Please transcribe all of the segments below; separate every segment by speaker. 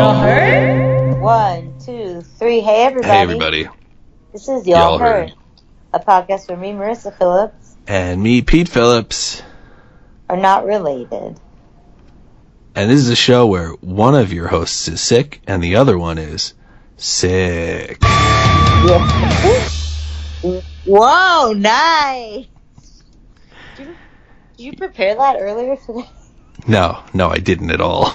Speaker 1: Y'all heard?
Speaker 2: One, two, three. Hey, everybody.
Speaker 3: Hey, everybody.
Speaker 2: This is Y'all,
Speaker 3: Y'all
Speaker 2: heard.
Speaker 3: Heard.
Speaker 2: A podcast where me, Marissa Phillips,
Speaker 3: And me, Pete Phillips.
Speaker 2: are not related.
Speaker 3: And this is a show where one of your hosts is sick and the other one is sick.
Speaker 2: Whoa, nice. Did you, did you prepare that earlier today?
Speaker 3: No, no, I didn't at all.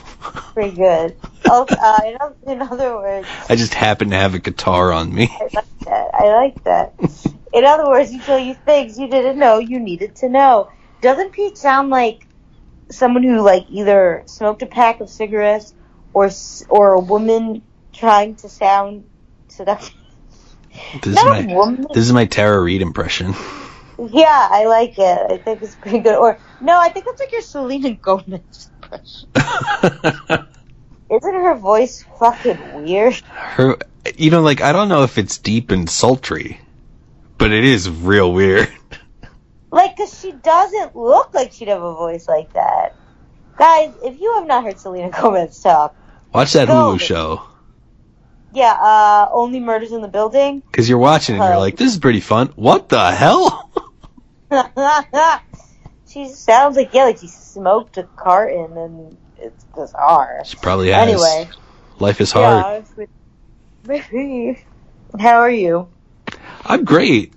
Speaker 2: Pretty good. Oh, uh, in, in other words,
Speaker 3: I just happened to have a guitar on me.
Speaker 2: I like that. I like that. In other words, you tell you things you didn't know you needed to know. Doesn't Pete sound like someone who like either smoked a pack of cigarettes or or a woman trying to sound seductive?
Speaker 3: This is my
Speaker 2: woman.
Speaker 3: this is my Tara Reid impression.
Speaker 2: Yeah, I like it. I think it's pretty good. Or no, I think that's like your Selena Gomez impression. Isn't her voice fucking weird?
Speaker 3: Her, you know, like I don't know if it's deep and sultry, but it is real weird.
Speaker 2: Like, cause she doesn't look like she'd have a voice like that. Guys, if you have not heard Selena Gomez talk,
Speaker 3: Watch that Hulu show
Speaker 2: yeah, uh, Only Murders in the Building.
Speaker 3: because you're watching and you're
Speaker 2: Uh.
Speaker 3: like, this is pretty fun. What the hell?
Speaker 2: she sounds like, yeah, like she smoked a carton and it's bizarre.
Speaker 3: She probably has.
Speaker 2: Anyway,
Speaker 3: Life is hard.
Speaker 2: yeah, it's with- maybe. How are you?
Speaker 3: I'm great.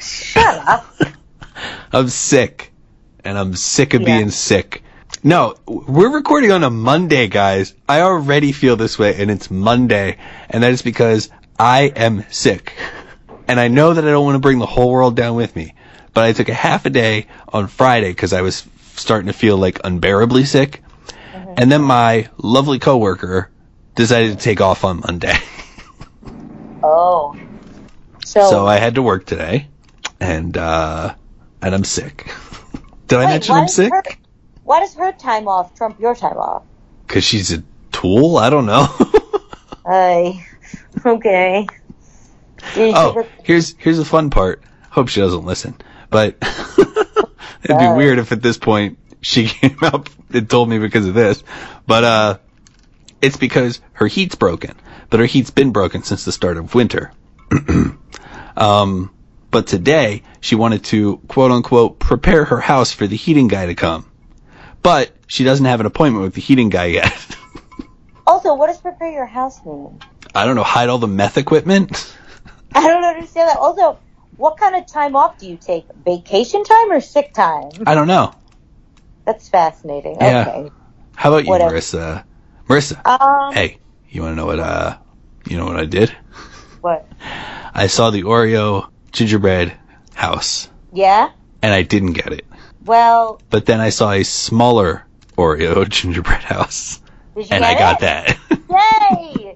Speaker 2: Shut up.
Speaker 3: I'm sick. And I'm sick of
Speaker 2: Yeah.
Speaker 3: being sick. No, we're recording on a Monday, guys. I already feel this way, and it's Monday. And that is because I am sick. And I know that I don't want to bring the whole world down with me. But I took a half a day on Friday because I was starting to feel like unbearably sick. And then my lovely coworker decided to take off on Monday.
Speaker 2: Oh. So,
Speaker 3: So I had to work today. And, uh, and I'm sick. Did I mention I'm sick?
Speaker 2: Her, why does her time off trump your time off?
Speaker 3: Cause she's a tool? I don't know.
Speaker 2: I okay.
Speaker 3: Oh, here's here's the fun part. Hope she doesn't listen. But it'd be weird if at this point she came up and told me because of this. But uh it's because her heat's broken. But her heat's been broken since the start of winter. um but today she wanted to quote unquote prepare her house for the heating guy to come. But she doesn't have an appointment with the heating guy yet.
Speaker 2: Also, what does prepare your house mean?
Speaker 3: I don't know, hide all the meth equipment?
Speaker 2: I don't understand that. Also, what kind of time off do you take? Vacation time or sick time?
Speaker 3: I don't know.
Speaker 2: That's fascinating.
Speaker 3: Yeah.
Speaker 2: Okay.
Speaker 3: How about you,
Speaker 2: Whatever.
Speaker 3: Marissa? Marissa,
Speaker 2: Um.
Speaker 3: hey, you want to know what uh, you know what I did?
Speaker 2: What?
Speaker 3: I saw the Oreo gingerbread house,
Speaker 2: Yeah.
Speaker 3: and I didn't get it.
Speaker 2: Well,
Speaker 3: But then I saw a smaller Oreo gingerbread house, and I got
Speaker 2: it?
Speaker 3: that.
Speaker 2: Yay!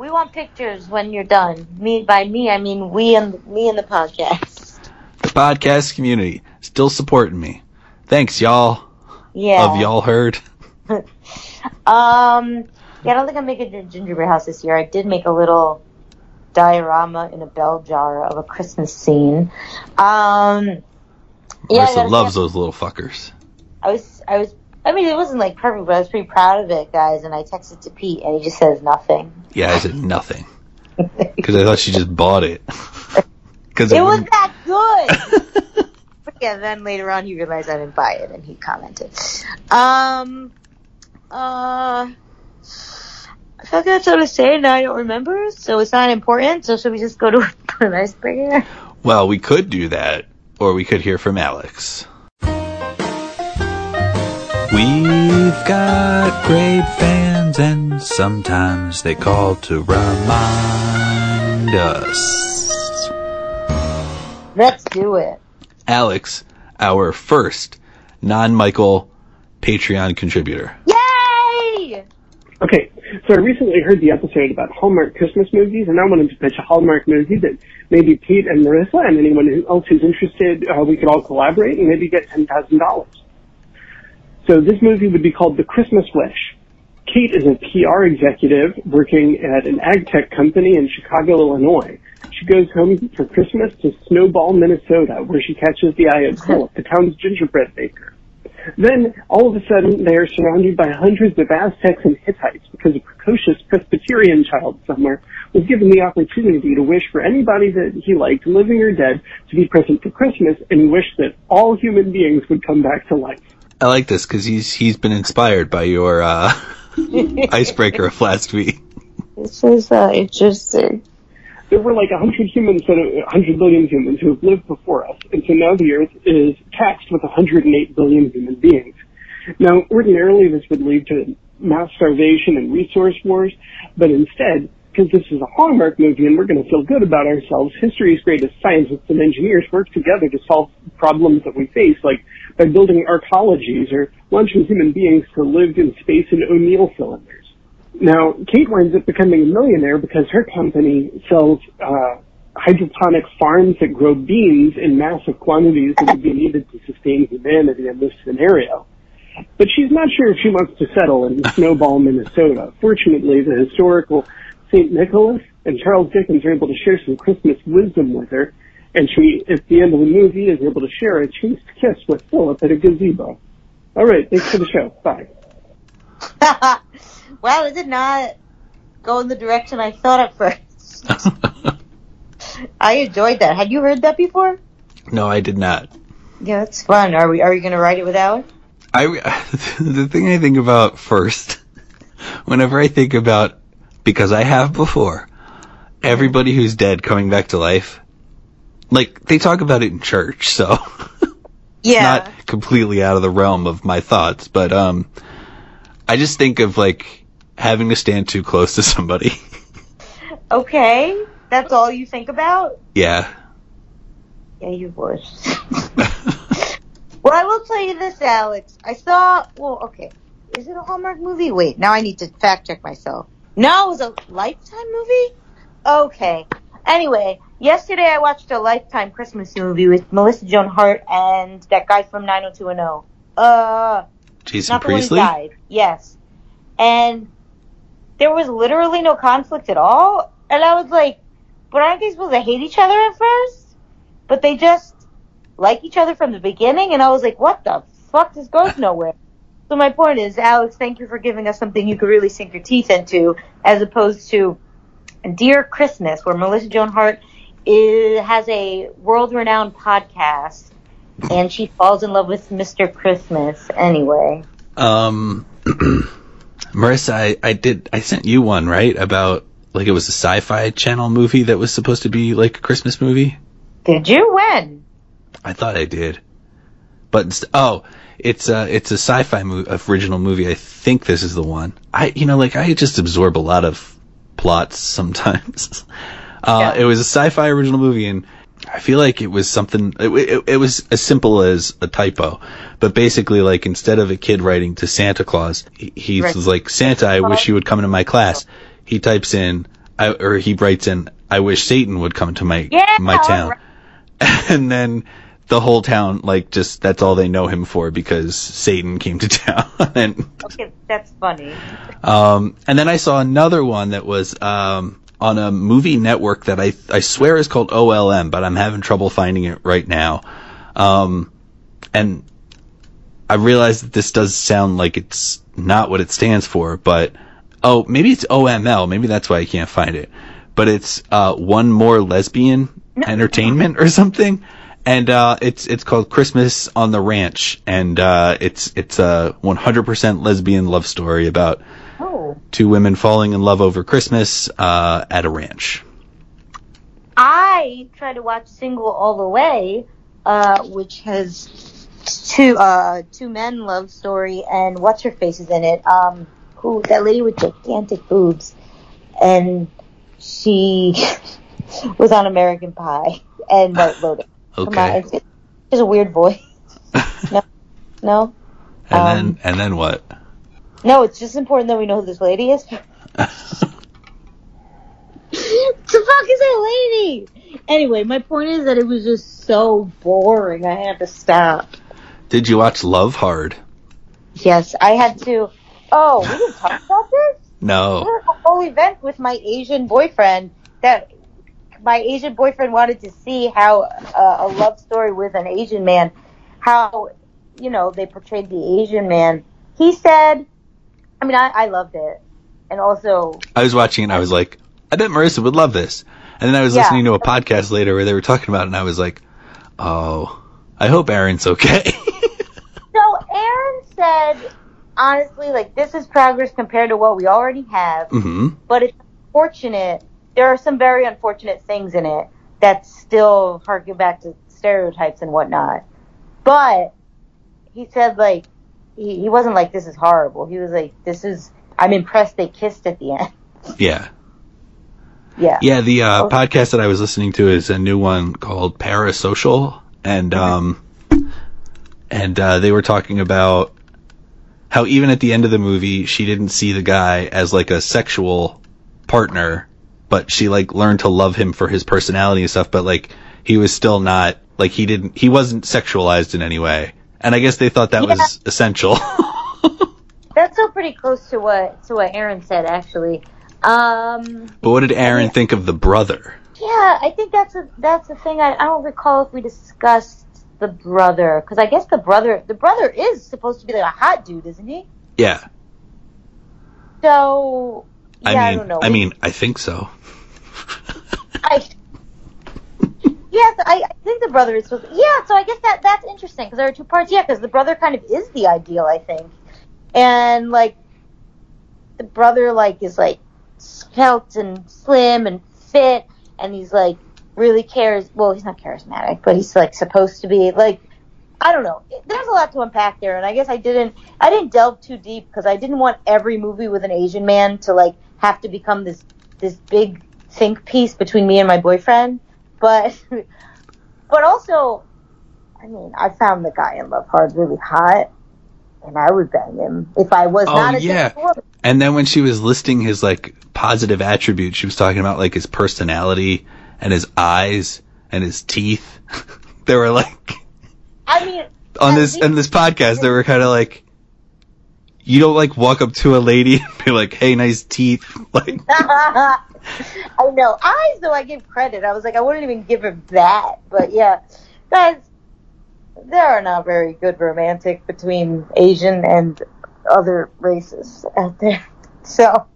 Speaker 2: We want pictures when you're done. Me by me, I mean we and me and the podcast.
Speaker 3: the podcast community still supporting me. Thanks, y'all.
Speaker 2: Yeah.
Speaker 3: Of y'all heard.
Speaker 2: Um. Yeah, I don't think I'm making a gingerbread house this year. I did make a little diorama in a bell jar of a Christmas scene. Um. Yeah,
Speaker 3: Marissa
Speaker 2: gotta
Speaker 3: loves those little fuckers.
Speaker 2: I was, I was. I mean, it wasn't like perfect, but I was pretty proud of it, guys. And I texted to Pete, and he just says nothing.
Speaker 3: Yeah, I said nothing because I thought she just bought it. Because
Speaker 2: It was that good. But yeah, then later on he realized I didn't buy it and he commented. Um, uh, I feel like that's what to say now I don't remember, so it's not important. So should we just go to an icebreaker?
Speaker 3: Well, we could do that, or we could hear from Alex. We've got great fans, and sometimes they call to remind us.
Speaker 2: Let's do it.
Speaker 3: Alex, our first non Michael Patreon contributor.
Speaker 2: Yay!
Speaker 4: Okay, so I recently heard the episode about Hallmark Christmas movies, and I wanted to pitch a Hallmark movie that maybe Pete and Marissa and anyone else who's interested, uh, we could all collaborate and maybe get ten thousand dollars. So this movie would be called The Christmas Wish. Kate is a PR executive working at an ag tech company in Chicago, Illinois. She goes home for Christmas to Snowball, Minnesota, where she catches the eye of Philip, the town's gingerbread baker. Then, all of a sudden, they are surrounded by hundreds of Aztecs and Hittites because a precocious Presbyterian child somewhere was given the opportunity to wish for anybody that he liked, living or dead, to be present for Christmas, and he wished that all human beings would come back to life.
Speaker 3: I like this because he's he's been inspired by your uh, icebreaker of last week.
Speaker 2: This is uh, interesting.
Speaker 4: There were like a hundred humans, a hundred billion humans who have lived before us, and so now the Earth is taxed with 108 billion human beings. Now, ordinarily this would lead to mass starvation and resource wars, but instead, because this is a Hallmark movie and we're going to feel good about ourselves, history's greatest scientists and engineers work together to solve problems that we face, like by building arcologies or launching human beings to live in space in O'Neill cylinders. Now, Kate winds up becoming a millionaire because her company sells uh, hydroponic farms that grow beans in massive quantities that would be needed to sustain humanity in this scenario. But she's not sure if she wants to settle in Snowball, Minnesota. Fortunately, the historical St. Nicholas and Charles Dickens are able to share some Christmas wisdom with her, and she, at the end of the movie, is able to share a chaste kiss with Philip at a gazebo. All right, thanks for the show. Bye.
Speaker 2: wow, it did not go in the direction I thought at first. I enjoyed that. Had you heard that before?
Speaker 3: no, I did not.
Speaker 2: Yeah, it's fun. Are we? Are you going to write it with Alan?
Speaker 3: I the thing I think about first, whenever I think about because I have before, everybody who's dead coming back to life, like they talk about it in church, so
Speaker 2: Yeah.
Speaker 3: not completely out of the realm of my thoughts, but um, I just think of like having to stand too close to somebody.
Speaker 2: okay, that's all you think about.
Speaker 3: yeah.
Speaker 2: Yeah, you would. well, I will tell you this, Alex. I saw. Well, okay. Is it a Hallmark movie? Wait, now I need to fact check myself. No, it was a Lifetime movie. Okay. Anyway, yesterday I watched a Lifetime Christmas movie with Melissa Joan Hart and that guy from 90210. Uh,
Speaker 3: Jason
Speaker 2: not the one who
Speaker 3: Priestley.
Speaker 2: died. Yes. And there was literally no conflict at all. And I was like, but aren't they supposed to hate each other at first? But they just like each other from the beginning. And I was like, what the fuck? This goes nowhere. So my point is, Alex, thank you for giving us something you could really sink your teeth into, as opposed to Dear Christmas, where Melissa Joan Hart is, has a world-renowned podcast, and she falls in love with Mr. Christmas anyway.
Speaker 3: Um, Marissa, I, I did. I sent you one right about like it was a sci-fi channel movie that was supposed to be like a Christmas movie.
Speaker 2: Did you? When?
Speaker 3: I thought I did, but oh, it's a it's a sci-fi mo- original movie. I think this is the one. I you know like I just absorb a lot of plots sometimes. uh,
Speaker 2: Yeah.
Speaker 3: It was a sci-fi original movie, and I feel like it was something. It, it, it was as simple as a typo, but basically like instead of a kid writing to Santa Claus, he, he's
Speaker 2: Right.
Speaker 3: like Santa, I wish you would come into my class. He types in, I, or he writes in, I wish Satan would come to my
Speaker 2: Yeah,
Speaker 3: my town
Speaker 2: alright.
Speaker 3: and then the whole town like just that's all they know him for because Satan came to town and
Speaker 2: Okay, that's funny.
Speaker 3: um and then I saw another one that was um on a movie network that I I swear is called OLM but I'm having trouble finding it right now. Um and I realize that this does sound like it's not what it stands for but oh maybe it's OML maybe that's why I can't find it. But it's uh one more lesbian entertainment or something and uh it's it's called Christmas on the Ranch and uh it's it's a 100% lesbian love story about
Speaker 2: Oh.
Speaker 3: two women falling in love over Christmas uh at a ranch.
Speaker 2: I tried to watch Single All the Way, uh, which has two uh two men love story and what's her face is in it. Um, who that lady with gigantic boobs, and she was on American Pie and White Lotus. Come
Speaker 3: Okay.
Speaker 2: it's, it's a weird voice. No, no,
Speaker 3: and
Speaker 2: um,
Speaker 3: then and then what?
Speaker 2: no. It's just important that we know who this lady is. the fuck is that lady? Anyway, my point is that it was just so boring. I had to stop.
Speaker 3: Did you watch Love Hard?
Speaker 2: Yes, I had to. Oh, we didn't talk about this.
Speaker 3: No.
Speaker 2: There was a whole event with my Asian boyfriend that my Asian boyfriend wanted to see how uh, a love story with an Asian man, how you know, they portrayed the Asian man. He said, I mean, I, I loved it. And also,
Speaker 3: I was watching it and I was like, I bet Marissa would love this. And then I was
Speaker 2: Yeah.
Speaker 3: listening to a podcast later where they were talking about it and I was like, oh, I hope Aaron's okay.
Speaker 2: so Aaron said, honestly, like, this is progress compared to what we already have.
Speaker 3: hmm
Speaker 2: but it's unfortunate. There are some very unfortunate things in it that still harken back to stereotypes and whatnot. But he said like he, he wasn't like this is horrible. He was like this is I'm impressed they kissed at the end.
Speaker 3: Yeah.
Speaker 2: Yeah.
Speaker 3: Yeah, the uh,
Speaker 2: Oh.
Speaker 3: podcast that I was listening to is a new one called Parasocial, and um, and uh, they were talking about how even at the end of the movie, she didn't see the guy as like a sexual partner, but she like learned to love him for his personality and stuff. But like he was still not like he didn't he wasn't sexualized in any way, and I guess they thought that
Speaker 2: Yeah.
Speaker 3: was essential.
Speaker 2: That's so pretty close to what to what Aaron said actually. Um
Speaker 3: but what did Aaron think of the brother?
Speaker 2: yeah, I think that's a that's the thing. I, I don't recall if we discussed the brother because I guess the brother the brother is supposed to be like a hot dude, isn't he?
Speaker 3: Yeah,
Speaker 2: So yeah,
Speaker 3: I
Speaker 2: I,
Speaker 3: mean,
Speaker 2: don't know.
Speaker 3: I mean, I think so.
Speaker 2: I, yes, I, I think the brother is supposed. To, Yeah, so I guess that that's interesting because there are two parts. Yeah, because the brother kind of is the ideal, I think, and like the brother like is like svelte and slim and fit, and he's like really cares. Well, he's not charismatic, but he's like supposed to be like. I don't know. There's a lot to unpack there, and I guess I didn't. I didn't delve too deep because I didn't want every movie with an Asian man to like have to become this this big think piece between me and my boyfriend. But but also, I mean, I found the guy in Love Hard really hot, and I would bang him if I was
Speaker 3: Oh,
Speaker 2: not a
Speaker 3: yeah.
Speaker 2: woman.
Speaker 3: And then when she was listing his like positive attributes, she was talking about like his personality and his eyes and his teeth. they were like
Speaker 2: I mean,
Speaker 3: on this
Speaker 2: least-
Speaker 3: on this podcast, they were kind of like, you don't like walk up to a lady and be like, "Hey, nice teeth." Like,
Speaker 2: I know. Eyes, though, I give credit. I was like, I wouldn't even give him that. But yeah, guys, there are not very good romantic between Asian and other races out there. So, uh,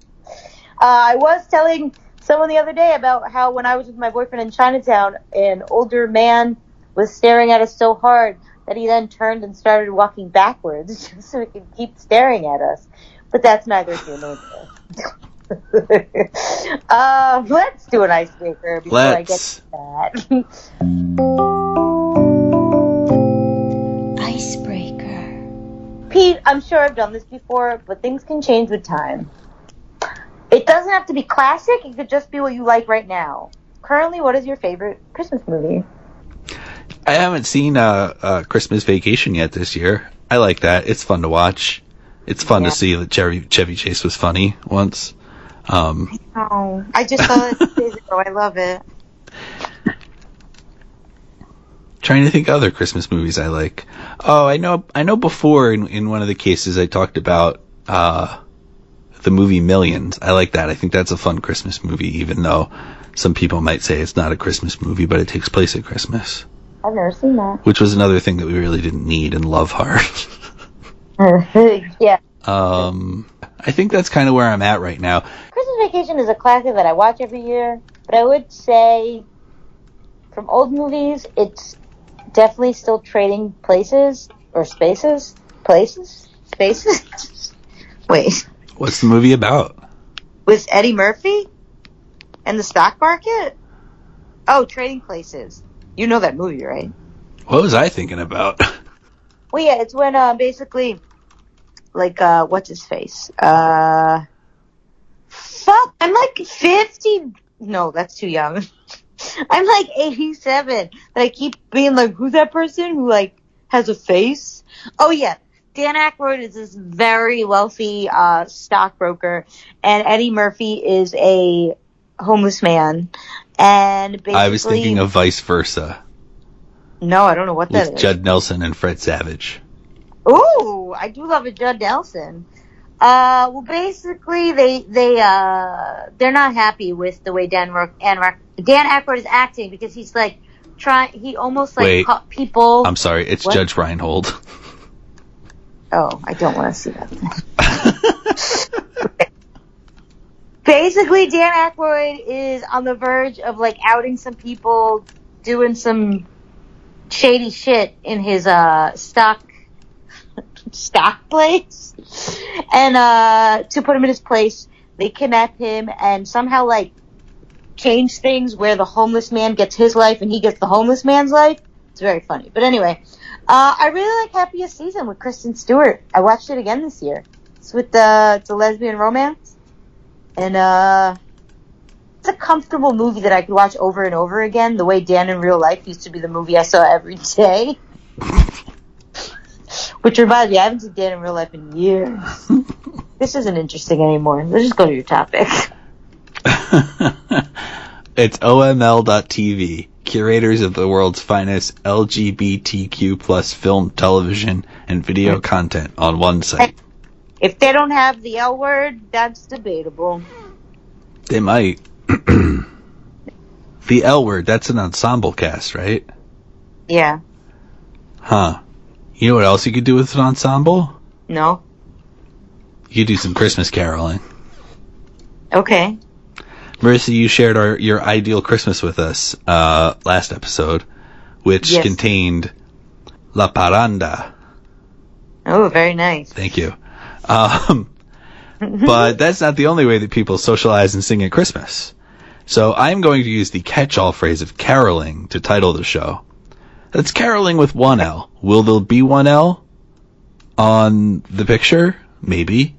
Speaker 2: I was telling someone the other day about how when I was with my boyfriend in Chinatown, an older man was staring at us so hard that he then turned and started walking backwards just so he could keep staring at us. But that's neither here nor there. uh, let's do an icebreaker before I get to that.
Speaker 1: Icebreaker.
Speaker 2: Pete, I'm sure I've done this before, but things can change with time. It doesn't have to be classic, it could just be what you like right now. Currently, what is your favorite Christmas movie?
Speaker 3: I haven't seen uh, uh, Christmas Vacation yet this year. I like that. It's fun to watch. It's fun
Speaker 2: Yeah.
Speaker 3: to see that Chevy Chevy Chase was funny once. Um,
Speaker 2: Oh, I just saw it two days ago. I love it.
Speaker 3: trying to think other Christmas movies I like. Oh, I know. I know. Before in in one of the cases I talked about uh, the movie Millions. I like that. I think that's a fun Christmas movie, even though some people might say it's not a Christmas movie, but it takes place at Christmas,
Speaker 2: I've never seen that.
Speaker 3: which was another thing that we really didn't need in Love Hard.
Speaker 2: yeah.
Speaker 3: um, I think that's kind of where I'm at right now.
Speaker 2: Christmas Vacation is a classic that I watch every year, but I would say from old movies, it's definitely still trading places or spaces. Places? Spaces? Wait.
Speaker 3: What's the movie about?
Speaker 2: With Eddie Murphy? And the stock market? Oh, Trading Places. You know that movie, right?
Speaker 3: What was I thinking about?
Speaker 2: Well, yeah, it's when uh, basically, like, uh, what's his face? Uh, fuck, I'm like 50. No, that's too young. I'm like 87. But I keep being like, who's that person who, like, has a face? Oh, yeah. Dan Aykroyd is this very wealthy, uh, stockbroker, and Eddie Murphy is a homeless man. And basically,
Speaker 3: I was thinking of Vice Versa
Speaker 2: no, I don't know what that
Speaker 3: with
Speaker 2: is.
Speaker 3: Judd Nelson and Fred Savage.
Speaker 2: Ooh, I do love a Judd Nelson. Uh, well, basically, they they uh they're not happy with the way Dan Rock and Rock, Dan Aykroyd is acting because he's like trying. He almost like
Speaker 3: Wait.
Speaker 2: caught people.
Speaker 3: I'm sorry, it's
Speaker 2: What?
Speaker 3: Judge Reinhold.
Speaker 2: Oh, I don't want to see that. Basically, Dan Aykroyd is on the verge of like outing some people, doing some shady shit in his uh stock stock place, and uh to put him in his place, they kidnap him and somehow like change things where the homeless man gets his life and he gets the homeless man's life. It's very funny. But anyway, uh, I really like Happiest Season with Kristen Stewart. I watched it again this year. It's with the it's a lesbian romance, and uh, it's a comfortable movie that I could watch over and over again. The way Dan in Real Life used to be the movie I saw every day. Which reminds me, I haven't seen Dan in Real Life in years. this isn't interesting anymore. Let's just go to your topic.
Speaker 3: it's oml.tv, curators of the world's finest LGBTQ plus film, television, and video content on one site.
Speaker 2: If they don't have the L word, that's debatable.
Speaker 3: They might. the L word, that's an ensemble cast, right?
Speaker 2: Yeah.
Speaker 3: Huh. You know what else you could do with an ensemble?
Speaker 2: No.
Speaker 3: You could do some Christmas caroling.
Speaker 2: Okay.
Speaker 3: Marissa, you shared our your ideal Christmas with us uh, last episode, which
Speaker 2: Yes.
Speaker 3: contained La Parranda.
Speaker 2: Oh, very nice.
Speaker 3: Thank you. Um, but that's not the only way that people socialize and sing at Christmas. So I'm going to use the catch-all phrase of caroling to title the show. That's caroling with one L. Will there be one L on the picture? Maybe.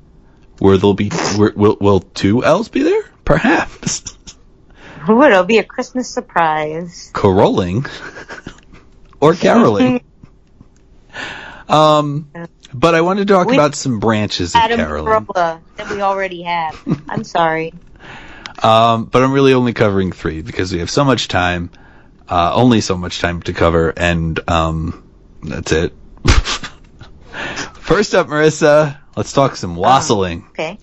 Speaker 3: Will there be? Will, will, will two L's be there? Perhaps.
Speaker 2: Ooh, it'll be a Christmas surprise.
Speaker 3: caroling or caroling. um, but I wanted to talk
Speaker 2: We-
Speaker 3: about some branches of.
Speaker 2: Carolla that we already have. I'm sorry.
Speaker 3: Um, but I'm really only covering three because we have so much time, uh, only so much time to cover, and um, that's it. First up, Marissa, let's talk some wassailing.
Speaker 2: Okay.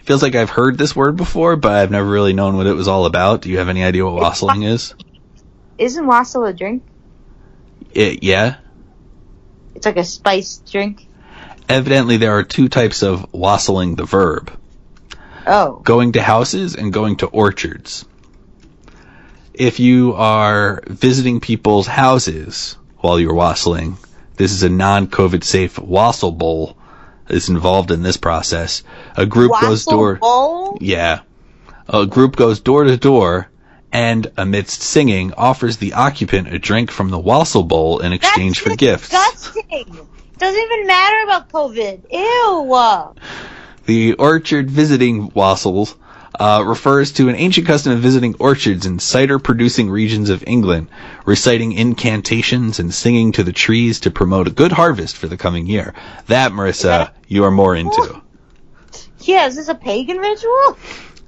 Speaker 3: It Feels like I've heard this word before, but I've never really known what it was all about. Do you have any idea what wassailing is?
Speaker 2: Isn't wassail a drink?
Speaker 3: It, yeah.
Speaker 2: It's like a spiced drink.
Speaker 3: Evidently, there are two types of wassailing the verb.
Speaker 2: Oh.
Speaker 3: going to houses and going to orchards. If you are visiting people's houses while you're wassailing, this is a non-COVID safe wassail bowl is involved in this process. A group goes door,
Speaker 2: bowl?
Speaker 3: yeah, a group goes door to door and amidst singing offers the occupant a drink from the wassail bowl in exchange
Speaker 2: That's
Speaker 3: for gifts.
Speaker 2: Doesn't even matter about COVID. Ew.
Speaker 3: The orchard visiting wassails uh, refers to an ancient custom of visiting orchards in cider-producing regions of England, reciting incantations and singing to the trees to promote a good harvest for the coming year. That, Marissa, you are more into.
Speaker 2: Yeah, is this a pagan ritual?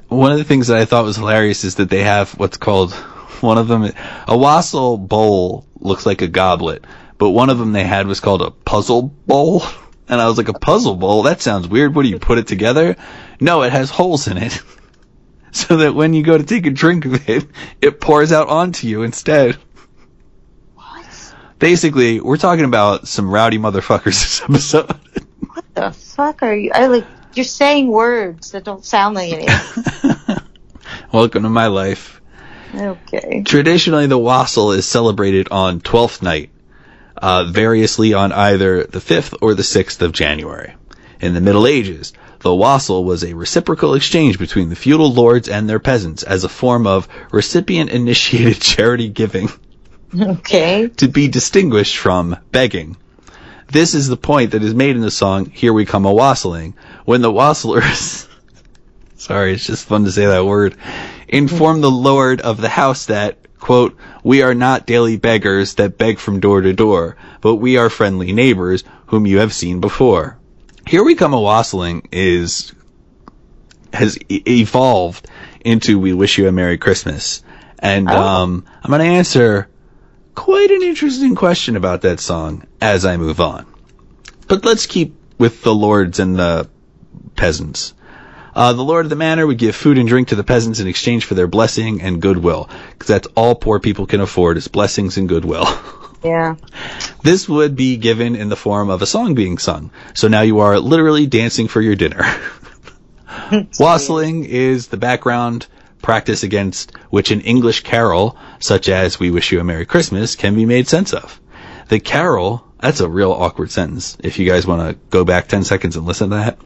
Speaker 3: One of the things that I thought was hilarious is that they have what's called one of them a wassail bowl looks like a goblet, but one of them they had was called a puzzle bowl. And I was like, a puzzle bowl? That sounds weird. What do you put it together? No, it has holes in it. So that when you go to take a drink of it, it pours out onto you instead.
Speaker 2: What?
Speaker 3: Basically, we're talking about some rowdy motherfuckers this episode.
Speaker 2: What the fuck are you? I like you're saying words that don't sound like anything.
Speaker 3: Welcome to my life.
Speaker 2: okay.
Speaker 3: Traditionally, the wassail is celebrated on Twelfth Night, uh, variously on either the 5th or the 6th of January. In the Middle Ages, the wassail was a reciprocal exchange between the feudal lords and their peasants as a form of recipient-initiated charity giving
Speaker 2: Okay.
Speaker 3: to be distinguished from begging. This is the point that is made in the song Here We Come a Wassailing, when the wassailers sorry, it's just fun to say that word, inform the lord of the house that, quote, we are not daily beggars that beg from door to door, but we are friendly neighbors whom you have seen before. Here We Come a Wassailing is has e- evolved into We Wish You a Merry Christmas. And
Speaker 2: Oh.
Speaker 3: um, I'm going to answer quite an interesting question about that song as I move on. But let's keep with the lords and the peasants. Uh, the lord of the manor would give food and drink to the peasants in exchange for their blessing and goodwill, because that's all poor people can afford is blessings and goodwill.
Speaker 2: Yeah.
Speaker 3: This would be given in the form of a song being sung. So now you are literally dancing for your dinner. Wassailing is the background practice against which an English carol, such as We Wish You a Merry Christmas, can be made sense of. The carol, that's a real awkward sentence. If you guys want to go back 10 seconds and listen to that.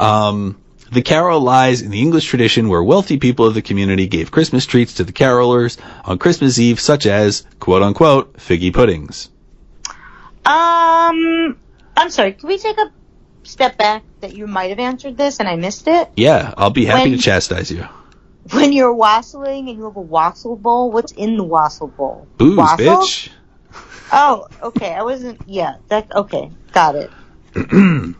Speaker 3: Um, the carol lies in the English tradition where wealthy people of the community gave Christmas treats to the carolers on Christmas Eve, such as, quote unquote, figgy puddings.
Speaker 2: Um, I'm sorry. Can we take a step back that you might have answered this and I missed it?
Speaker 3: Yeah, I'll be happy
Speaker 2: When-
Speaker 3: to chastise you.
Speaker 2: When you're wassailing and you have a wassail bowl, what's in the wassail bowl?
Speaker 3: Booze,
Speaker 2: Wassail?
Speaker 3: bitch.
Speaker 2: Oh, okay. I wasn't. Yeah, that. Okay, got it.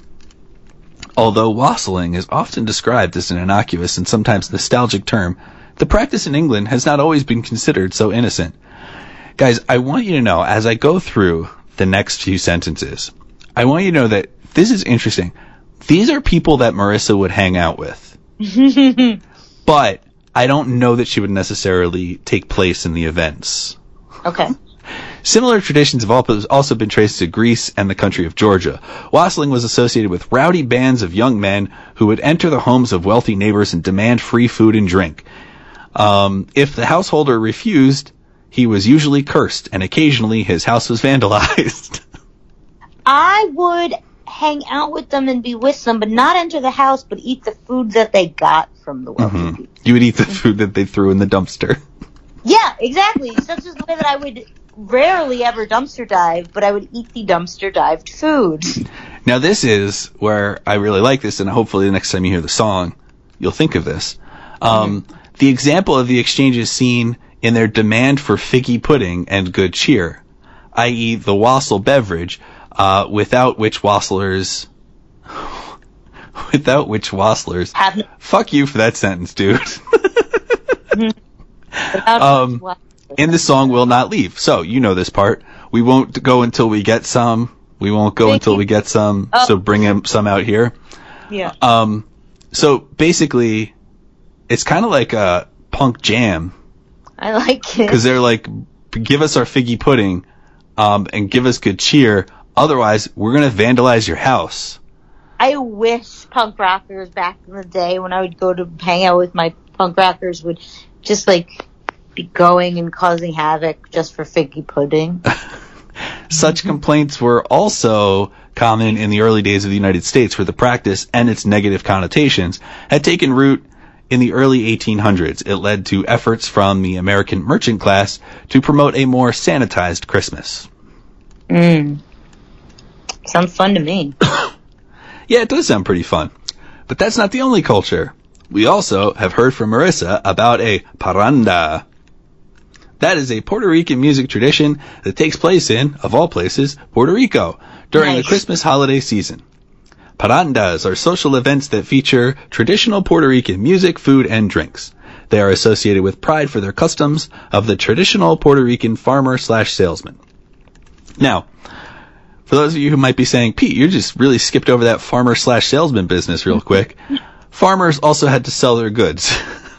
Speaker 3: Although wassailing is often described as an innocuous and sometimes nostalgic term, the practice in England has not always been considered so innocent. Guys, I want you to know as I go through the next few sentences, I want you to know that this is interesting. These are people that Marissa would hang out with, but I don't know that she would necessarily take place in the events.
Speaker 2: Okay.
Speaker 3: Similar traditions have also been traced to Greece and the country of Georgia. Wassailing was associated with rowdy bands of young men who would enter the homes of wealthy neighbors and demand free food and drink. Um, if the householder refused, he was usually cursed, and occasionally his house was vandalized.
Speaker 2: I would hang out with them and be with them, but not enter the house, but eat the food that they got from the wealthy
Speaker 3: Mhm.
Speaker 2: people.
Speaker 3: You would eat the food that they threw in the dumpster.
Speaker 2: Yeah, exactly. Such is the way that I would rarely ever dumpster dive, but I would eat the dumpster dived food.
Speaker 3: Now this is where I really like this, and hopefully the next time you hear the song, you'll think of this. Um, The example of the exchange is seen in their demand for figgy pudding and good cheer, i.e., the wassail beverage, uh, without which wassailers, without which wassailers,
Speaker 2: Have
Speaker 3: fuck you for that sentence, dude.
Speaker 2: without
Speaker 3: Um, in the song will not leave. So you know this part. We won't go until we get some. We won't go until we get some.
Speaker 2: Oh.
Speaker 3: So bring him some out here.
Speaker 2: yeah.
Speaker 3: Um, so basically, it's kind of like a punk jam
Speaker 2: I like it.
Speaker 3: because they're like, give us our figgy pudding, um, and give us good cheer. Otherwise, we're gonna vandalize your house.
Speaker 2: I wish punk rockers back in the day when I would go to hang out with my punk rockers would just like going and causing havoc just for figgy pudding.
Speaker 3: Such complaints were also common in the early days of the United States, where the practice and its negative connotations had taken root in the early 1800s. It led to efforts from the American merchant class to promote a more sanitized Christmas.
Speaker 2: Mm. Sounds fun to me.
Speaker 3: Yeah, it does sound pretty fun. But that's not the only culture. We also have heard from Marissa about a parranda. That is a Puerto Rican music tradition that takes place in, of all places, Puerto Rico during the Christmas holiday season. Parrandas are social events that feature traditional Puerto Rican music, food, and drinks. They are associated with pride for their customs of the traditional Puerto Rican farmer slash salesman. Now, for those of you who might be saying, Pete, you just really skipped over that farmer slash salesman business real quick. Farmers also had to sell their goods.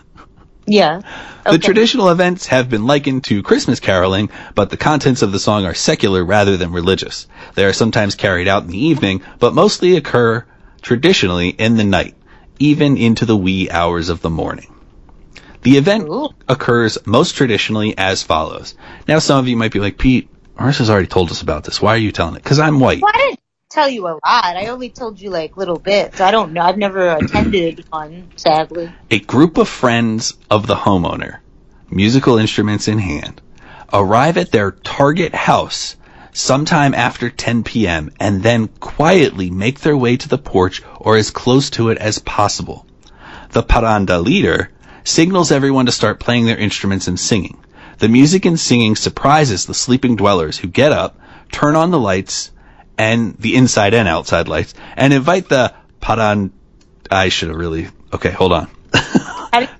Speaker 2: Yeah.
Speaker 3: The traditional events have been likened to Christmas caroling, but the contents of the song are secular rather than religious. They are sometimes carried out in the evening, but mostly occur traditionally in the night, even into the wee hours of the morning. The event
Speaker 2: Ooh.
Speaker 3: occurs most traditionally as follows. Now some of you might be like, Pete, Marissa's already told us about this. Why are you telling it? Because I'm white.
Speaker 2: Tell you a lot. I only told you like little bits. I don't know. I've never attended one, sadly.
Speaker 3: A group of friends of the homeowner, musical instruments in hand, arrive at their target house sometime after 10 p.m. and then quietly make their way to the porch or as close to it as possible. The parranda leader signals everyone to start playing their instruments and singing. The music and singing surprises the sleeping dwellers who get up, turn on the lights and the inside and outside lights and invite the paran I should have really Okay, hold on.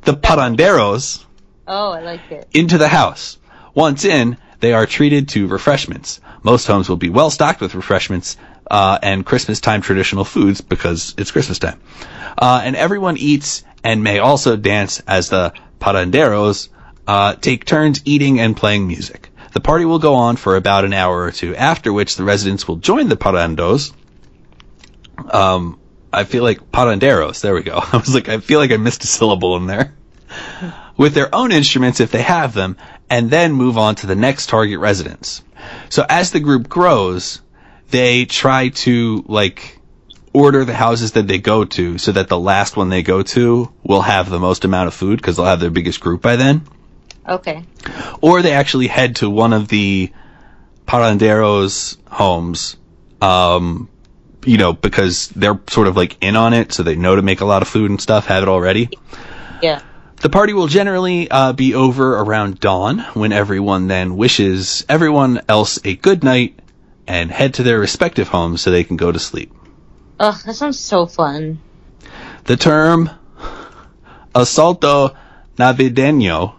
Speaker 3: The parranderos
Speaker 2: Oh, I like it.
Speaker 3: into the house. Once in, they are treated to refreshments. Most homes will be well stocked with refreshments uh, and Christmas time traditional foods because it's Christmas time. Uh, and everyone eats and may also dance as the parranderos uh, take turns eating and playing music. The party will go on for about an hour or two, after which the residents will join the parandos. Um, I feel like parranderos. There we go. I was like, I feel like I missed a syllable in there. With their own instruments if they have them, and then move on to the next target residence. So as the group grows, they try to like order the houses that they go to so that the last one they go to will have the most amount of food because they'll have their biggest group by then.
Speaker 2: Okay.
Speaker 3: Or they actually head to one of the parranderos homes, um, you know, because they're sort of like in on it, so they know to make a lot of food and stuff, have it already.
Speaker 2: Yeah.
Speaker 3: The party will generally uh, be over around dawn when everyone then wishes everyone else a good night and head to their respective homes so they can go to sleep.
Speaker 2: Oh, that sounds so fun.
Speaker 3: The term asalto navideño,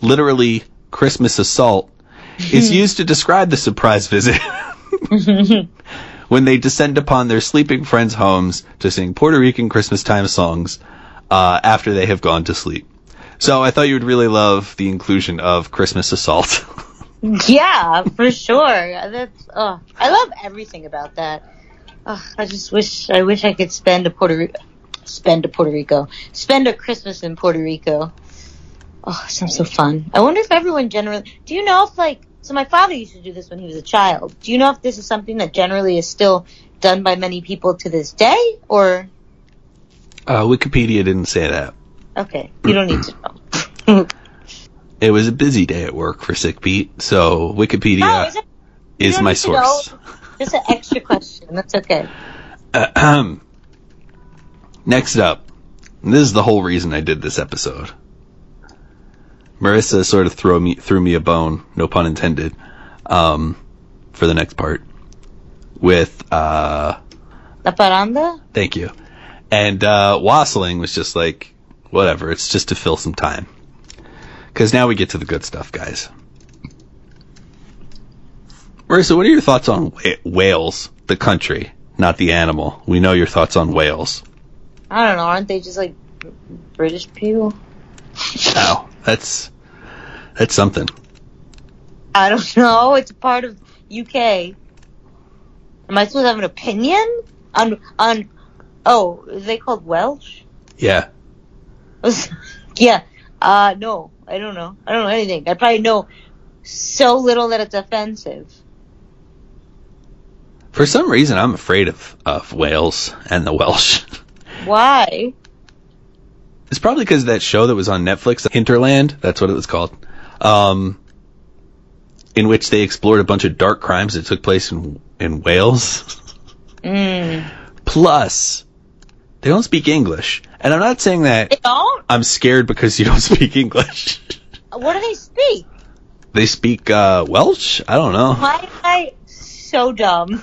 Speaker 3: literally Christmas assault, is used to describe the surprise visit when they descend upon their sleeping friends' homes to sing Puerto Rican Christmas time songs uh, after they have gone to sleep. So I thought you would really love the inclusion of Christmas assault.
Speaker 2: Yeah, for sure. That's oh, I love everything about that. Oh, I just wish I wish I could spend a Puerto Rico, spend a Puerto Rico, spend a Christmas in Puerto Rico. Oh, sounds so fun. I wonder if everyone generally. Do you know if like so? My father used to do this when he was a child. Do you know if this is something that generally is still done by many people to this day, or
Speaker 3: uh, Wikipedia didn't say that.
Speaker 2: okay, you don't need to know.
Speaker 3: It was a busy day at work for Sick Pete, so Wikipedia
Speaker 2: Oh, is it? you
Speaker 3: is
Speaker 2: don't
Speaker 3: my
Speaker 2: need to know.
Speaker 3: source.
Speaker 2: Just an extra question. That's okay.
Speaker 3: Ahem. Next up, this is the whole reason I did this episode. Marissa sort of threw me threw me a bone, no pun intended, um, for the next part. With uh,
Speaker 2: La parranda.
Speaker 3: thank you, and uh, wassailing was just like whatever. It's just to fill some time. Because now we get to the good stuff, guys. Marissa, what are your thoughts on Wales, the country, not the animal? We know your thoughts on Wales.
Speaker 2: I don't know. Aren't they just like British people?
Speaker 3: Oh, that's that's something.
Speaker 2: I don't know. It's a part of UK. Am I supposed to have an opinion on on? Oh, is they called Welsh?
Speaker 3: Yeah.
Speaker 2: yeah. Uh, no, I don't know. I don't know anything. I probably know so little that it's offensive.
Speaker 3: For some reason, I'm afraid of of Wales and the Welsh.
Speaker 2: Why?
Speaker 3: It's probably because that show that was on Netflix, Hinterland. That's what it was called. Um, in which they explored a bunch of dark crimes that took place in in Wales.
Speaker 2: Mm.
Speaker 3: Plus, they don't speak English, and I'm not saying that
Speaker 2: They don't.
Speaker 3: I'm scared because you don't speak English.
Speaker 2: What do they speak?
Speaker 3: They speak uh, Welsh. I don't know.
Speaker 2: Why am I so dumb?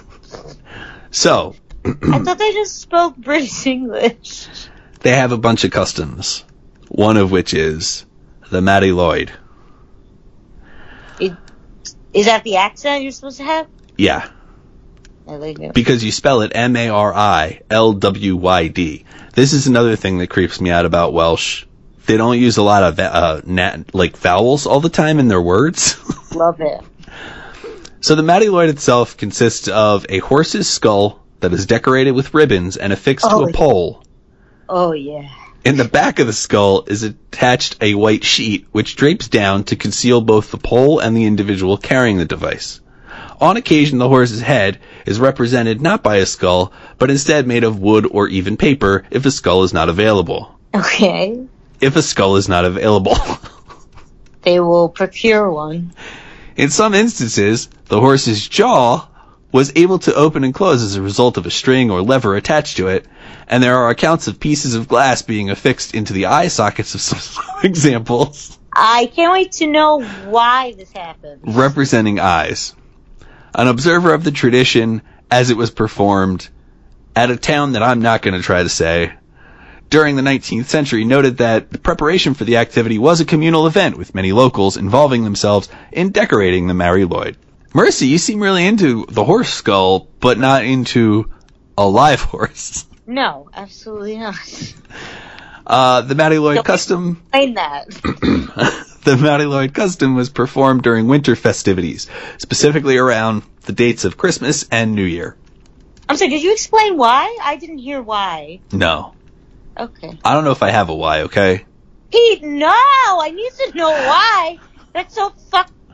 Speaker 3: So
Speaker 2: I thought they just spoke British English.
Speaker 3: They have a bunch of customs. One of which is the Mari Lwyd.
Speaker 2: Is that the accent you're supposed to have?
Speaker 3: Yeah,
Speaker 2: I
Speaker 3: because you spell it M A R I L W Y D. This is another thing that creeps me out about Welsh. They don't use a lot of uh, nat- like vowels all the time in their words.
Speaker 2: Love it.
Speaker 3: so the Mari Lwyd itself consists of a horse's skull that is decorated with ribbons and affixed
Speaker 2: Oh,
Speaker 3: to a
Speaker 2: yeah.
Speaker 3: pole.
Speaker 2: Oh yeah.
Speaker 3: In the back of the skull is attached a white sheet which drapes down to conceal both the pole and the individual carrying the device. On occasion, the horse's head is represented not by a skull, but instead made of wood or even paper if a skull is not available.
Speaker 2: Okay.
Speaker 3: If a skull is not available.
Speaker 2: They will procure one.
Speaker 3: In some instances, the horse's jaw was able to open and close as a result of a string or lever attached to it, and there are accounts of pieces of glass being affixed into the eye sockets of some examples
Speaker 2: I can't wait to know why this happened.
Speaker 3: representing eyes. An observer of the tradition as it was performed at a town that I'm not going to try to say during the 19th century noted that the preparation for the activity was a communal event with many locals involving themselves in decorating the Mari Lwyd. Mercy, you seem really into the horse skull, but not into a live horse.
Speaker 2: No, absolutely not.
Speaker 3: Uh, the Mari Lwyd
Speaker 2: Don't-
Speaker 3: custom,
Speaker 2: Explain that.
Speaker 3: the Mari Lwyd custom was performed during winter festivities, specifically around the dates of Christmas and New Year.
Speaker 2: I'm sorry, did you explain why? I didn't hear why.
Speaker 3: No.
Speaker 2: Okay.
Speaker 3: I don't know if I have a why, okay?
Speaker 2: Pete, no! I need to know why. That's so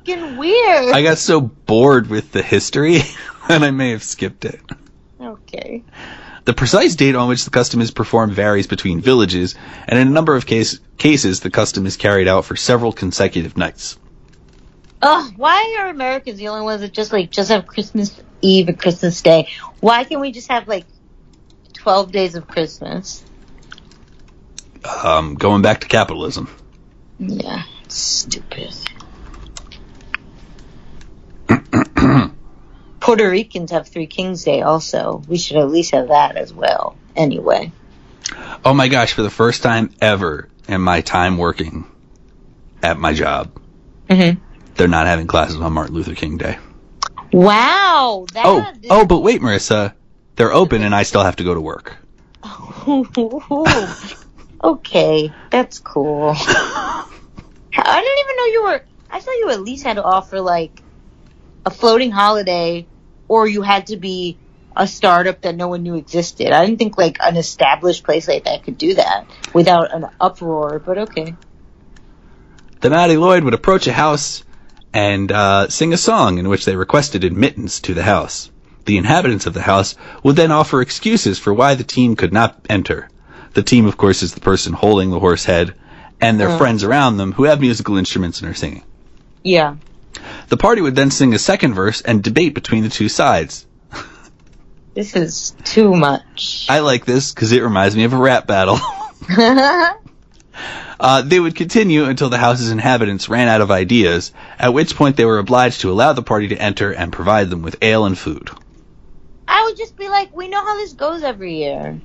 Speaker 2: fucking weird.
Speaker 3: I got so bored with the history that I may have skipped it.
Speaker 2: okay.
Speaker 3: The precise date on which the custom is performed varies between villages, and in a number of case, cases, the custom is carried out for several consecutive nights.
Speaker 2: Ugh, why are Americans the only ones that just like just have Christmas Eve and Christmas Day? Why can't we just have like twelve days of Christmas?
Speaker 3: Um, going back to capitalism.
Speaker 2: Yeah, stupid. Puerto Ricans have Three Kings Day also. We should at least have that as well. Anyway.
Speaker 3: Oh my gosh, for the first time ever in my time working at my job,
Speaker 2: Mm-hmm.
Speaker 3: they're not having classes on Martin Luther King Day.
Speaker 2: Wow. That
Speaker 3: Oh, oh, but wait, Marissa. They're open and I still have to go to work.
Speaker 2: okay, that's cool. I didn't even know you were. I thought you at least had to offer like a floating holiday, or you had to be a startup that no one knew existed. I didn't think like an established place like that could do that without an uproar. But okay.
Speaker 3: The Mari Lwyd would approach a house and uh, sing a song in which they requested admittance to the house. The inhabitants of the house would then offer excuses for why the team could not enter. The team, of course, is the person holding the horse head and their
Speaker 2: Mm.
Speaker 3: friends around them who have musical instruments and are singing.
Speaker 2: Yeah.
Speaker 3: The party would then sing a second verse and debate between the two sides.
Speaker 2: This is too much.
Speaker 3: I like this because it reminds me of a rap battle. Uh, they would continue until the house's inhabitants ran out of ideas, at which point they were obliged to allow the party to enter and provide them with ale and food.
Speaker 2: I would just be like, we know how this goes every year.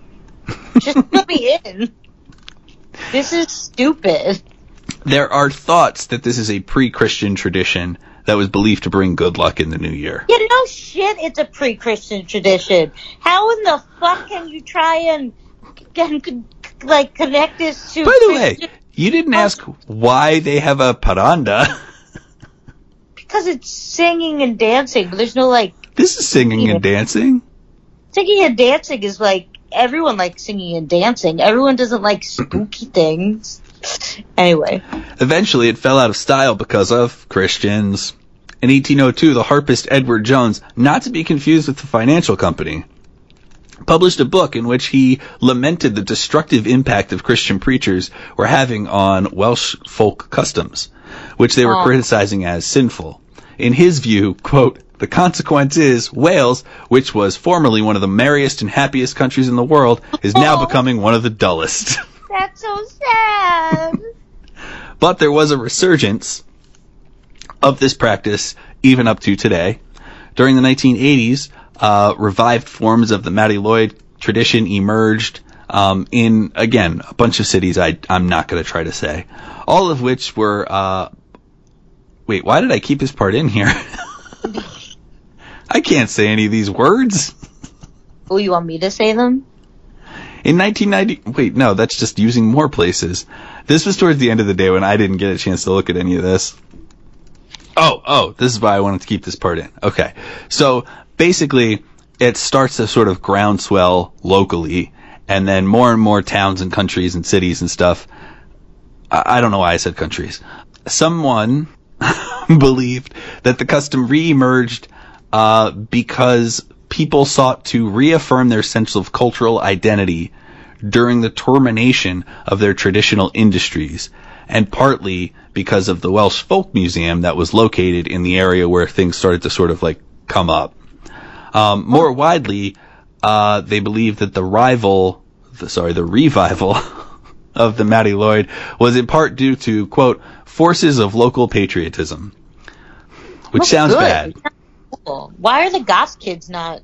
Speaker 2: Just put me in. This is stupid.
Speaker 3: There are thoughts that this is a pre-Christian tradition that was believed to bring good luck in the new year.
Speaker 2: Yeah, no shit, it's a pre-Christian tradition. How in the fuck can you try and, can, like, connect this to
Speaker 3: By the way, you didn't ask why they have a parranda.
Speaker 2: Because it's singing and dancing, but there's no, like,
Speaker 3: This is singing and dancing.
Speaker 2: singing and dancing is like, everyone likes singing and dancing. Everyone doesn't like spooky things. Anyway.
Speaker 3: Eventually, it fell out of style because of Christians. In 1802, the harpist Edward Jones, not to be confused with the financial company, published a book in which he lamented the destructive impact of Christian preachers were having on Welsh folk customs, which they were
Speaker 2: Aw.
Speaker 3: criticizing as sinful. In his view, quote, the consequence is Wales, which was formerly one of the merriest and happiest countries in the world, is now
Speaker 2: Aw.
Speaker 3: becoming one of the dullest.
Speaker 2: That's so sad.
Speaker 3: But there was a resurgence of this practice even up to today. During the 1980s, uh, revived forms of the Mari Lwyd tradition emerged um, in, again, a bunch of cities I, I'm not going to try to say. All of which were, uh, wait, why did I keep this part in here? I can't say any of these words.
Speaker 2: oh, you want me to say them?
Speaker 3: In 1990, wait, no, that's just using more places. This was towards the end of the day when I didn't get a chance to look at any of this. Oh, oh, this is why I wanted to keep this part in. Okay. So basically, it starts to sort of groundswell locally, and then more and more towns and countries and cities and stuff. I, I don't know why I said countries. Someone believed that the custom re-emerged uh, because people sought to reaffirm their sense of cultural identity during the termination of their traditional industries, and partly because of the Welsh Folk Museum that was located in the area where things started to sort of like come up. Um, more widely, uh, they believe that the rival, the, sorry, the revival of the Mari Lwyd was in part due to quote forces of local patriotism, which
Speaker 2: That's
Speaker 3: sounds
Speaker 2: good.
Speaker 3: bad.
Speaker 2: Why are the goth kids not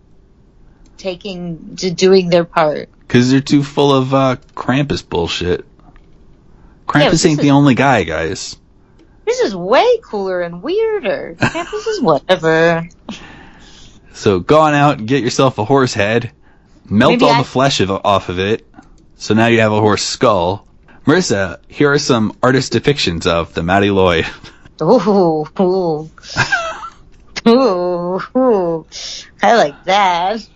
Speaker 2: taking to doing their part?
Speaker 3: Because they're too full of uh, Krampus bullshit. Krampus
Speaker 2: this
Speaker 3: ain't the
Speaker 2: is-
Speaker 3: only guy, guys.
Speaker 2: This is way cooler and weirder. Krampus is whatever.
Speaker 3: So go on out and get yourself a horse head, melt
Speaker 2: Maybe
Speaker 3: all
Speaker 2: I-
Speaker 3: the flesh of, off of it, so now you have a horse skull. Marissa, here are some artist depictions of the Mari Lwyd.
Speaker 2: Ooh, ooh. ooh, ooh. I like that.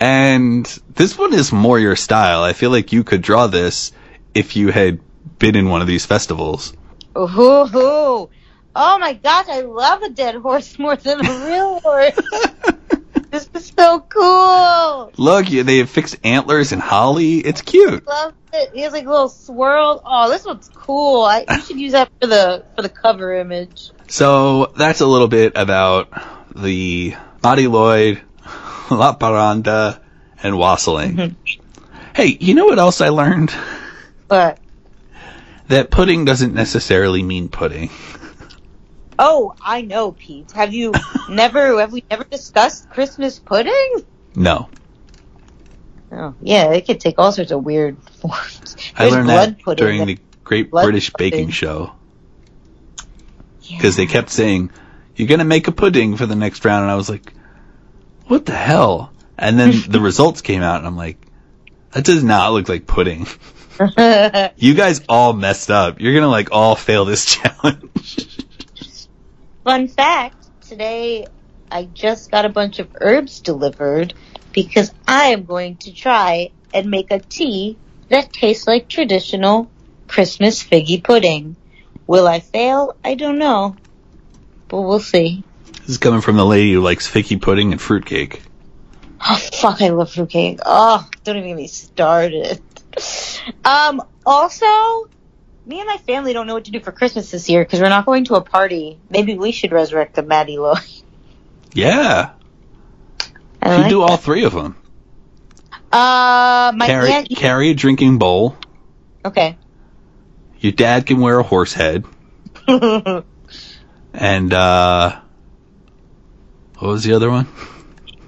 Speaker 3: And this one is more your style. I feel like you could draw this if you had been in one of these festivals.
Speaker 2: Ooh, ooh. Oh my gosh, I love a dead horse more than a real horse. this is so cool.
Speaker 3: Look, they have fixed antlers and holly. It's cute.
Speaker 2: Love it. He has like a little swirl. Oh, this one's cool. I you should use that for the for the cover image.
Speaker 3: So that's a little bit about the Mari Lwyd, La Parranda, and wassailing. Mm-hmm. hey, you know what else I learned?
Speaker 2: But
Speaker 3: That pudding doesn't necessarily mean pudding.
Speaker 2: oh, I know, Pete. Have you never have we never discussed Christmas pudding?
Speaker 3: No.
Speaker 2: Oh, yeah, it could take all sorts of weird forms.
Speaker 3: I learned that
Speaker 2: pudding
Speaker 3: during the Great British
Speaker 2: pudding.
Speaker 3: Baking Show. Because they kept saying, you're going to make a pudding for the next round. And I was like, what the hell? And then the results came out and I'm like, that does not look like pudding. You guys all messed up. You're going to like all fail this challenge.
Speaker 2: Fun fact, today I just got a bunch of herbs delivered because I am going to try and make a tea that tastes like traditional Christmas figgy pudding. Will I fail? I don't know. But we'll see.
Speaker 3: This is coming from the lady who likes figgy pudding and fruitcake.
Speaker 2: Oh fuck, I love fruitcake. Oh, don't even get me started. Um, also, me and my family don't know what to do for Christmas this year because we're not going to a party. Maybe we should resurrect the Mari Lwyd.
Speaker 3: Yeah.
Speaker 2: I
Speaker 3: You
Speaker 2: like
Speaker 3: do all three of them.
Speaker 2: Uh, my
Speaker 3: Carry,
Speaker 2: aunt.
Speaker 3: carry a drinking bowl.
Speaker 2: Okay.
Speaker 3: Your dad can wear a horse head. And, uh, what was the other one?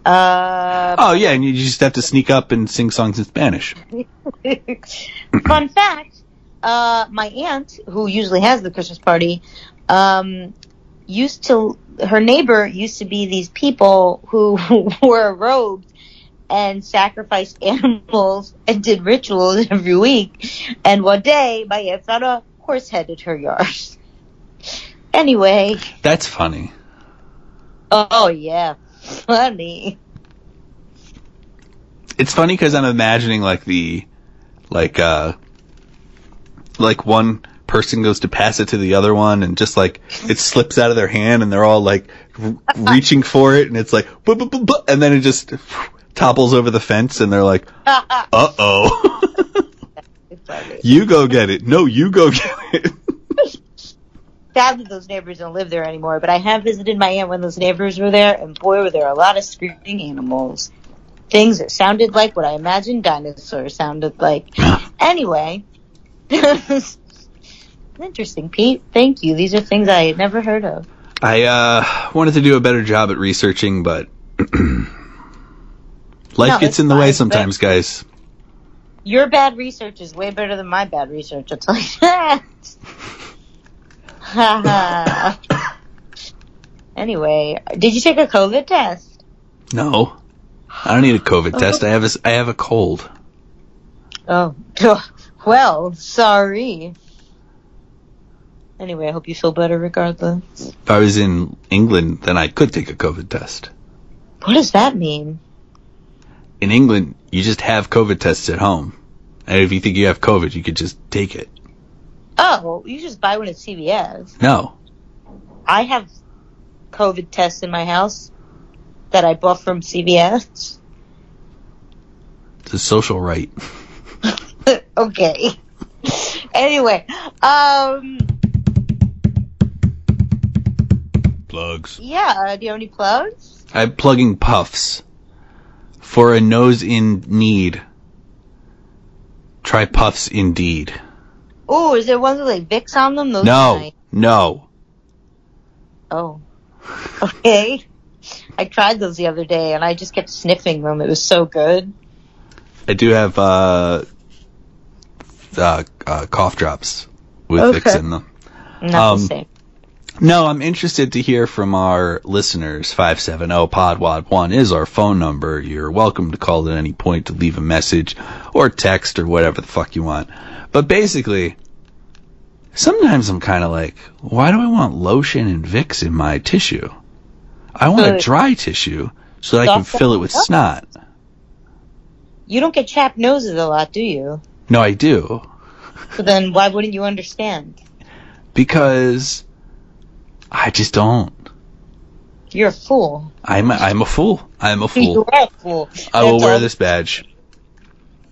Speaker 2: Uh,
Speaker 3: Oh yeah, and you just have to sneak up and sing songs in Spanish.
Speaker 2: fun fact, uh, my aunt, who usually has the Christmas party, um, used to, her neighbor used to be these people who wore robes and sacrificed animals and did rituals every week. And one day, my aunt found a horse head in her yard. Anyway,
Speaker 3: That's funny.
Speaker 2: Oh yeah, funny.
Speaker 3: It's funny because I'm imagining like the, like uh, like one person goes to pass it to the other one, and just like it slips out of their hand, and they're all like r- reaching for it, and it's like, "Bu- bu- bu- bu," and then it just topples over the fence, and they're like, uh oh. You go get it. No, you go get it.
Speaker 2: Sadly, those neighbors don't live there anymore, but I have visited my aunt when those neighbors were there, and boy, were there a lot of screaming animals. Things that sounded like what I imagined dinosaurs sounded like. anyway. Interesting, Pete. Thank you. These are things I had never heard of.
Speaker 3: I uh, wanted to do a better job at researching, but life
Speaker 2: No,
Speaker 3: gets in the way sometimes, guys.
Speaker 2: Your bad research is way better than my bad research, I'll tell you that. anyway, did you take a COVID test?
Speaker 3: No, I don't need a COVID oh. test. I have a, I have a cold.
Speaker 2: Oh, well, sorry. Anyway, I hope you feel better regardless.
Speaker 3: If I was in England, then I could take a COVID test.
Speaker 2: What does that mean?
Speaker 3: In England, you just have COVID tests at home, and if you think you have COVID, you could just take it.
Speaker 2: Oh, you just buy one at CVS.
Speaker 3: No,
Speaker 2: I have COVID tests in my house that I bought from CVS.
Speaker 3: it's a social right.
Speaker 2: okay. anyway, um,
Speaker 3: Plugs.
Speaker 2: yeah, do you have any plugs?
Speaker 3: I'm plugging puffs for a nose in need. Try puffs indeed.
Speaker 2: Oh, is there ones with like Vicks on them? Those
Speaker 3: No,
Speaker 2: nice.
Speaker 3: no.
Speaker 2: Oh. Okay. I tried those the other day and I just kept sniffing them. It was so good.
Speaker 3: I do have uh, uh, uh cough drops with
Speaker 2: Okay.
Speaker 3: Vicks in them.
Speaker 2: Not
Speaker 3: Um,
Speaker 2: the same.
Speaker 3: No, I'm interested to hear from our listeners. 570 podwad 1 is our phone number. You're welcome to call at any point to leave a message or text or whatever the fuck you want. But basically, Sometimes I'm kind of like, why do I want lotion and Vicks in my tissue? I want a dry tissue so that I can fill it with snot.
Speaker 2: You don't get chapped noses a lot, do you?
Speaker 3: No, I do.
Speaker 2: So then why wouldn't you understand?
Speaker 3: Because I just don't.
Speaker 2: You're a fool.
Speaker 3: I'm a, I'm a fool. I'm a
Speaker 2: You
Speaker 3: fool.
Speaker 2: are a fool.
Speaker 3: I will wear
Speaker 2: all.
Speaker 3: this badge.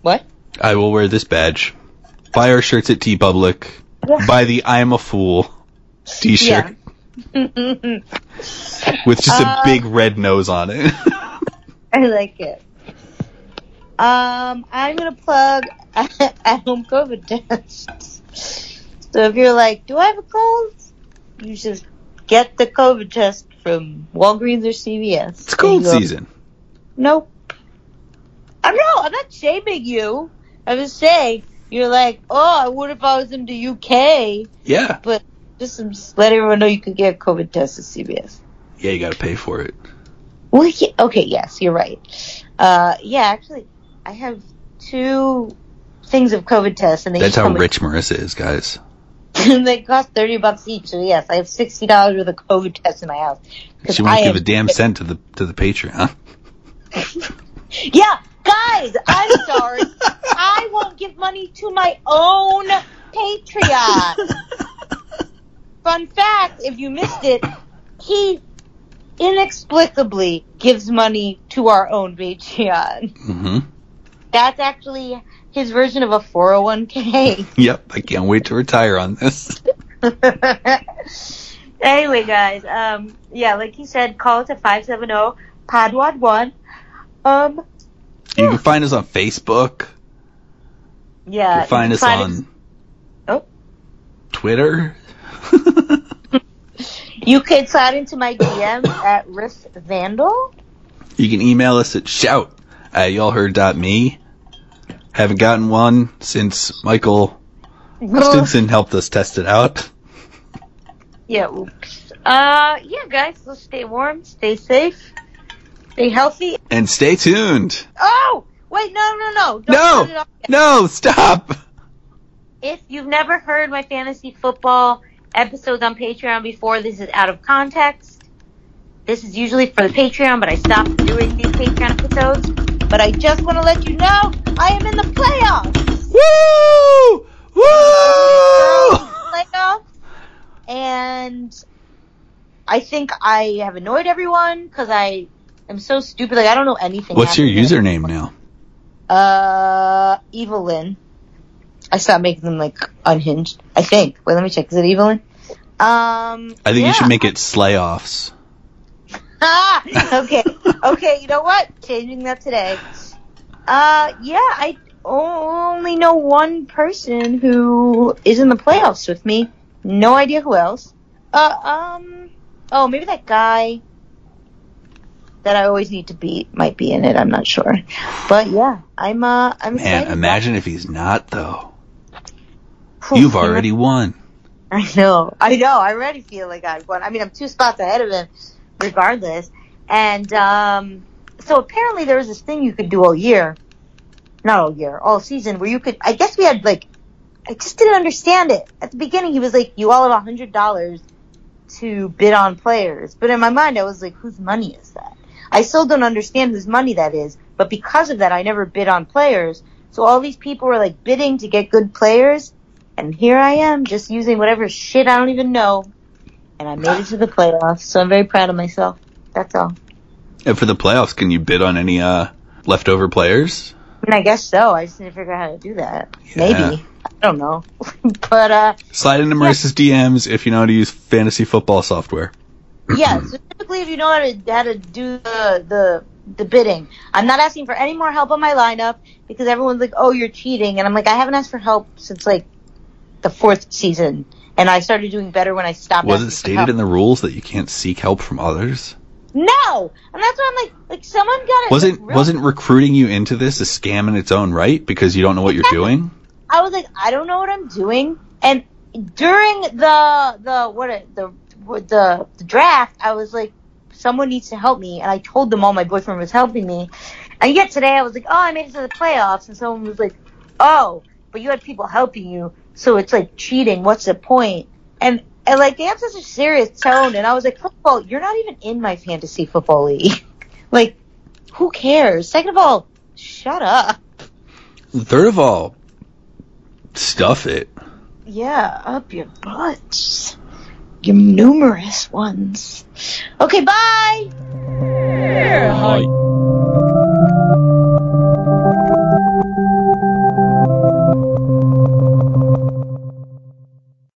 Speaker 2: What?
Speaker 3: I will wear this badge. Buy our shirts at TeePublic. Buy the I'm a fool t-shirt with just a
Speaker 2: Uh,
Speaker 3: big red nose on it.
Speaker 2: I like it. Um, I'm gonna plug at home COVID tests. So if you're like, do I have a cold? You just get the COVID test from Walgreens or CVS.
Speaker 3: it's cold
Speaker 2: go,
Speaker 3: season.
Speaker 2: Nope. I'm no, I'm not shaming you. I'm just saying you're like, oh, what if I was in the UK?
Speaker 3: Yeah.
Speaker 2: But just, let everyone know you can get a COVID test at CVS.
Speaker 3: Yeah, you got to pay for it.
Speaker 2: Well, yeah, okay, yes, you're right. Uh, yeah, actually, I have two things of COVID tests, and they
Speaker 3: That's how rich Marissa is, guys.
Speaker 2: they cost thirty bucks each. So yes, I have sixty dollars worth of COVID tests in my house.
Speaker 3: She won't
Speaker 2: I
Speaker 3: give a damn cent to the to the Patreon.
Speaker 2: Yeah, guys, I'm sorry. I won't give money to my own Patreon. Fun fact, if you missed it, he inexplicably gives money to our own Patreon.
Speaker 3: hmm
Speaker 2: That's actually his version of a 401k.
Speaker 3: Yep, I can't wait to retire on this.
Speaker 2: anyway, guys, um, yeah, like you said, call us at 570 Podwad 1. Um,
Speaker 3: You can find us on Facebook. You
Speaker 2: yeah.
Speaker 3: can find
Speaker 2: you
Speaker 3: us
Speaker 2: can
Speaker 3: on
Speaker 2: Oh.
Speaker 3: Twitter.
Speaker 2: You can slide into my DM at Riff Vandal.
Speaker 3: You can email us at shout at y'allheard.me. Haven't gotten one since Michael Stinson helped us test it out.
Speaker 2: Yeah, oops. Uh, yeah, guys, so stay warm, stay safe, stay healthy.
Speaker 3: And stay tuned.
Speaker 2: Oh, wait, no, no, no. Don't
Speaker 3: No!
Speaker 2: cut it off yet.
Speaker 3: No, stop!
Speaker 2: If you've never heard my fantasy football episodes on Patreon before, this is out of context. This is usually for the Patreon, but I stopped doing these Patreon episodes. But I just want to let you know I am in the playoffs.
Speaker 3: Woo! Woo!
Speaker 2: playoffs, and I think I have annoyed everyone because I am so stupid. Like I don't know anything.
Speaker 3: What's your username now?
Speaker 2: Uh, Evelyn. I stopped making them like unhinged. I think. Wait, let me check. Is it Evelyn? Um.
Speaker 3: I think
Speaker 2: yeah.
Speaker 3: you should make it Slayoffs.
Speaker 2: Ah, okay. Okay. You know what? Changing that today. Uh, yeah. I only know one person who is in the playoffs with me. No idea who else. Uh, um. Oh, maybe that guy that I always need to beat might be in it. I'm not sure. But yeah, I'm. Uh, I'm
Speaker 3: Man, imagine if he's not though. You've already won.
Speaker 2: I know. I know. I already feel like I've won. I mean, I'm two spots ahead of him, regardless. And um, so apparently there was this thing you could do all year, not all year, all season, where you could. I guess we had like, I just didn't understand it at the beginning. He was like, "You all have a hundred dollars to bid on players," but in my mind, I was like, "Whose money is that?" I still don't understand whose money that is, but because of that, I never bid on players. So all these people were like bidding to get good players, and here I am, just using whatever shit I don't even know. And I made it to the playoffs, so I'm very proud of myself. That's all.
Speaker 3: And for the playoffs, can you bid on any uh, leftover players?
Speaker 2: I mean, I guess so. I just need to figure out how to do that.
Speaker 3: Yeah.
Speaker 2: Maybe. I don't know. but, uh,
Speaker 3: Slide into Marissa's DMs if you know how to use fantasy football software.
Speaker 2: yeah, so typically if you know how to, how to do the, the, the bidding, I'm not asking for any more help on my lineup because everyone's like, oh, you're cheating. And I'm like, I haven't asked for help since like the fourth season. And I started doing better when I stopped
Speaker 3: Was it stated in the rules that you can't seek help from others?
Speaker 2: No! And that's why I'm like, like someone got it.
Speaker 3: Wasn't
Speaker 2: like,
Speaker 3: wasn't recruiting you into this a scam in its own right because you don't know what you're doing?
Speaker 2: I was like, I don't know what I'm doing. And during the the what the the, the draft, I was like, someone needs to help me. And I told them all my boyfriend was helping me. And yet today I was like, oh, I made it to the playoffs. And someone was like, oh, but you had people helping you, so it's like cheating. What's the point? And and like they have such a serious tone, and I was like, first of all, you're not even in my fantasy football league. like, who cares? Second of all, shut up.
Speaker 3: Third of all, stuff it.
Speaker 2: Yeah, up your butts. Your numerous ones. Okay, bye.
Speaker 5: Hi.